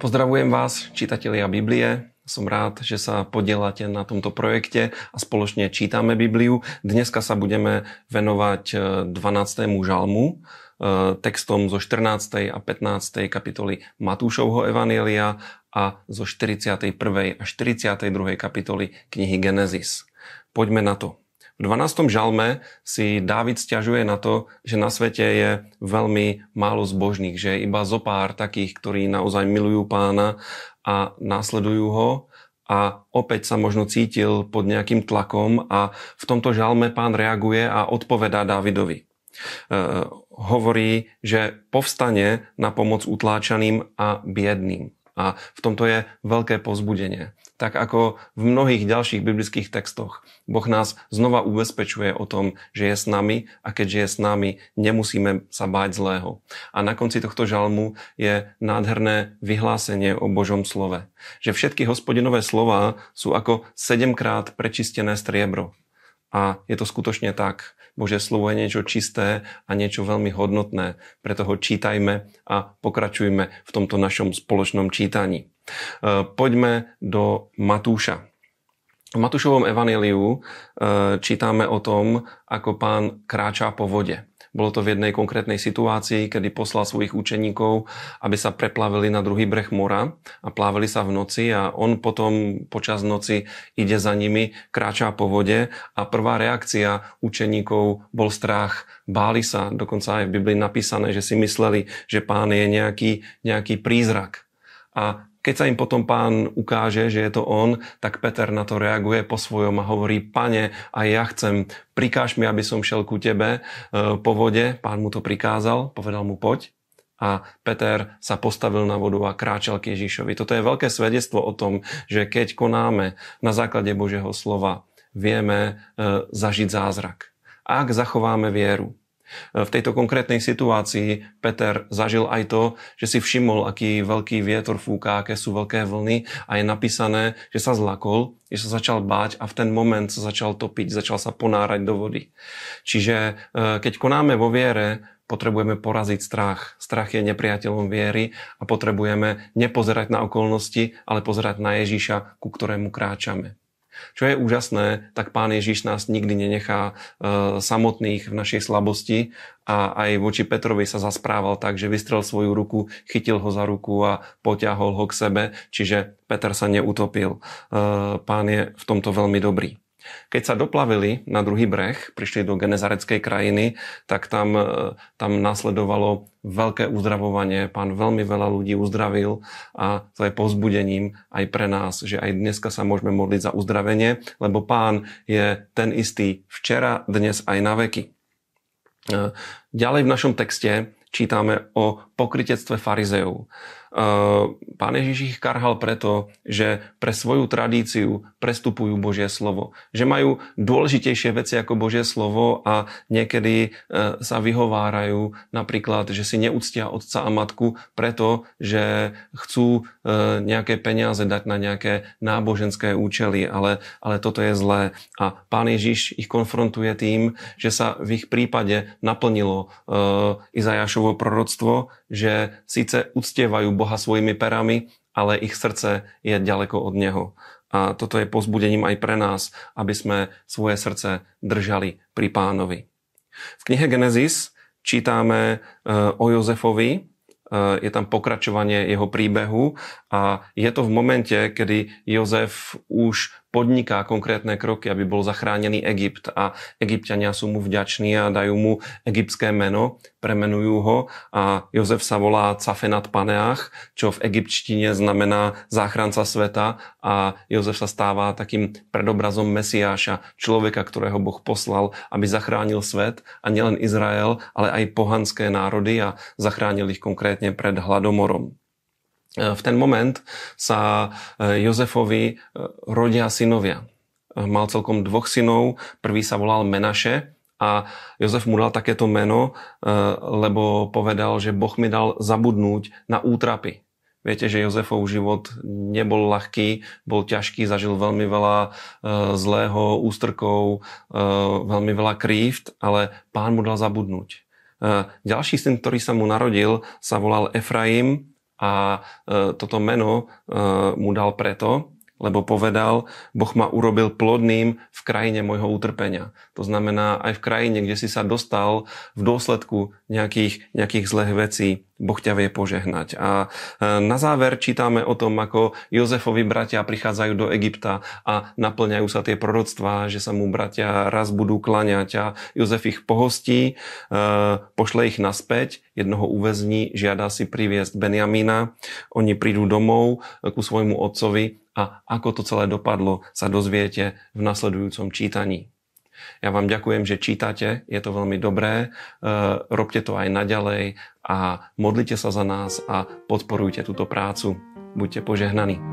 Pozdravujem vás, čitatelia Biblie. Som rád, že sa podielate na tomto projekte a spoločne čítame Bibliu. Dneska sa budeme venovať 12. E, žalmu, e, textom zo 14. a 15. kapitoly Matúšovho Evanielia a zo 41. a 42. kapitoly knihy Genesis. Poďme na to. V 12. žalme si Dávid stiažuje na to, že na svete je veľmi málo zbožných, že je iba zo pár takých, ktorí naozaj milujú pána a následujú ho a opäť sa možno cítil pod nejakým tlakom a v tomto žalme pán reaguje a odpovedá Dávidovi. E, hovorí, že povstane na pomoc utláčaným a biedným. A v tomto je veľké pozbudenie. Tak ako v mnohých ďalších biblických textoch, Boh nás znova ubezpečuje o tom, že je s nami a keďže je s nami, nemusíme sa báť zlého. A na konci tohto žalmu je nádherné vyhlásenie o Božom slove. Že všetky hospodinové slova sú ako sedemkrát prečistené striebro. A je to skutočne tak. Bože slovo je niečo čisté a niečo veľmi hodnotné. Preto ho čítajme a pokračujme v tomto našom spoločnom čítaní. E, poďme do Matúša. V Matúšovom evaníliu e, čítame o tom, ako pán kráča po vode. Bolo to v jednej konkrétnej situácii, kedy poslal svojich učeníkov, aby sa preplavili na druhý breh mora a plávali sa v noci a on potom počas noci ide za nimi, kráča po vode a prvá reakcia učeníkov bol strach. Báli sa, dokonca aj v Biblii napísané, že si mysleli, že pán je nejaký, nejaký prízrak. A keď sa im potom pán ukáže, že je to on, tak Peter na to reaguje po svojom a hovorí, pane, aj ja chcem, prikáž mi, aby som šel ku tebe e, po vode. Pán mu to prikázal, povedal mu poď. A Peter sa postavil na vodu a kráčal k Ježišovi. Toto je veľké svedectvo o tom, že keď konáme na základe Božieho slova, vieme e, zažiť zázrak. Ak zachováme vieru, v tejto konkrétnej situácii Peter zažil aj to, že si všimol, aký veľký vietor fúka, aké sú veľké vlny a je napísané, že sa zlakol, že sa začal báť a v ten moment sa začal topiť, začal sa ponárať do vody. Čiže e, keď konáme vo viere, potrebujeme poraziť strach. Strach je nepriateľom viery a potrebujeme nepozerať na okolnosti, ale pozerať na Ježíša, ku ktorému kráčame. Čo je úžasné, tak pán Ježiš nás nikdy nenechá e, samotných v našej slabosti a aj voči Petrovi sa zasprával tak, že vystrel svoju ruku, chytil ho za ruku a poťahol ho k sebe, čiže Peter sa neutopil. E, pán je v tomto veľmi dobrý. Keď sa doplavili na druhý breh, prišli do Genezareckej krajiny, tak tam, e, tam nasledovalo veľké uzdravovanie. Pán veľmi veľa ľudí uzdravil a to je pozbudením aj pre nás, že aj dneska sa môžeme modliť za uzdravenie, lebo pán je ten istý včera, dnes aj na veky. E, ďalej v našom texte čítame o pokritectve farizeov. Ehm, pán Ježiš ich karhal preto, že pre svoju tradíciu prestupujú Božie slovo. Že majú dôležitejšie veci ako Božie slovo a niekedy e, sa vyhovárajú napríklad, že si neúctia otca a matku preto, že chcú e, nejaké peniaze dať na nejaké náboženské účely, ale, ale toto je zlé. A pán Ježiš ich konfrontuje tým, že sa v ich prípade naplnilo e, Izajašovo proroctvo, že síce uctievajú Boha svojimi perami, ale ich srdce je ďaleko od Neho. A toto je pozbudením aj pre nás, aby sme svoje srdce držali pri pánovi. V knihe Genesis čítame e, o Jozefovi, e, je tam pokračovanie jeho príbehu a je to v momente, kedy Jozef už podniká konkrétne kroky, aby bol zachránený Egypt a egyptiania sú mu vďační a dajú mu egyptské meno, premenujú ho a Jozef sa volá Cafenat Paneach, čo v egyptštine znamená záchranca sveta a Jozef sa stáva takým predobrazom Mesiáša, človeka, ktorého Boh poslal, aby zachránil svet a nielen Izrael, ale aj pohanské národy a zachránil ich konkrétne pred hladomorom. E, v ten moment sa e, Jozefovi e, rodia synovia. Mal celkom dvoch synov. Prvý sa volal Menaše a Jozef mu dal takéto meno, lebo povedal, že Boh mi dal zabudnúť na útrapy. Viete, že Jozefov život nebol ľahký, bol ťažký, zažil veľmi veľa zlého, ústrkov, veľmi veľa kríft, ale pán mu dal zabudnúť. Ďalší syn, ktorý sa mu narodil, sa volal Efraim A toto meno mu dal preto, lebo povedal, Boh ma urobil plodným v krajine môjho utrpenia. To znamená aj v krajine, kde si sa dostal v dôsledku nejakých, nejakých zlých vecí, Boh ťa vie požehnať. A e, na záver čítame o tom, ako Jozefovi bratia prichádzajú do Egypta a naplňajú sa tie proroctvá, že sa mu bratia raz budú klaňať a Jozef ich pohostí, e, pošle ich naspäť, jednoho uväzní, žiada si priviesť Benjamína, oni prídu domov ku svojmu otcovi a ako to celé dopadlo, sa dozviete v nasledujúcom čítaní. Ja vám ďakujem, že čítate, je to veľmi dobré, e, robte to aj naďalej a modlite sa za nás a podporujte túto prácu. Buďte požehnaní.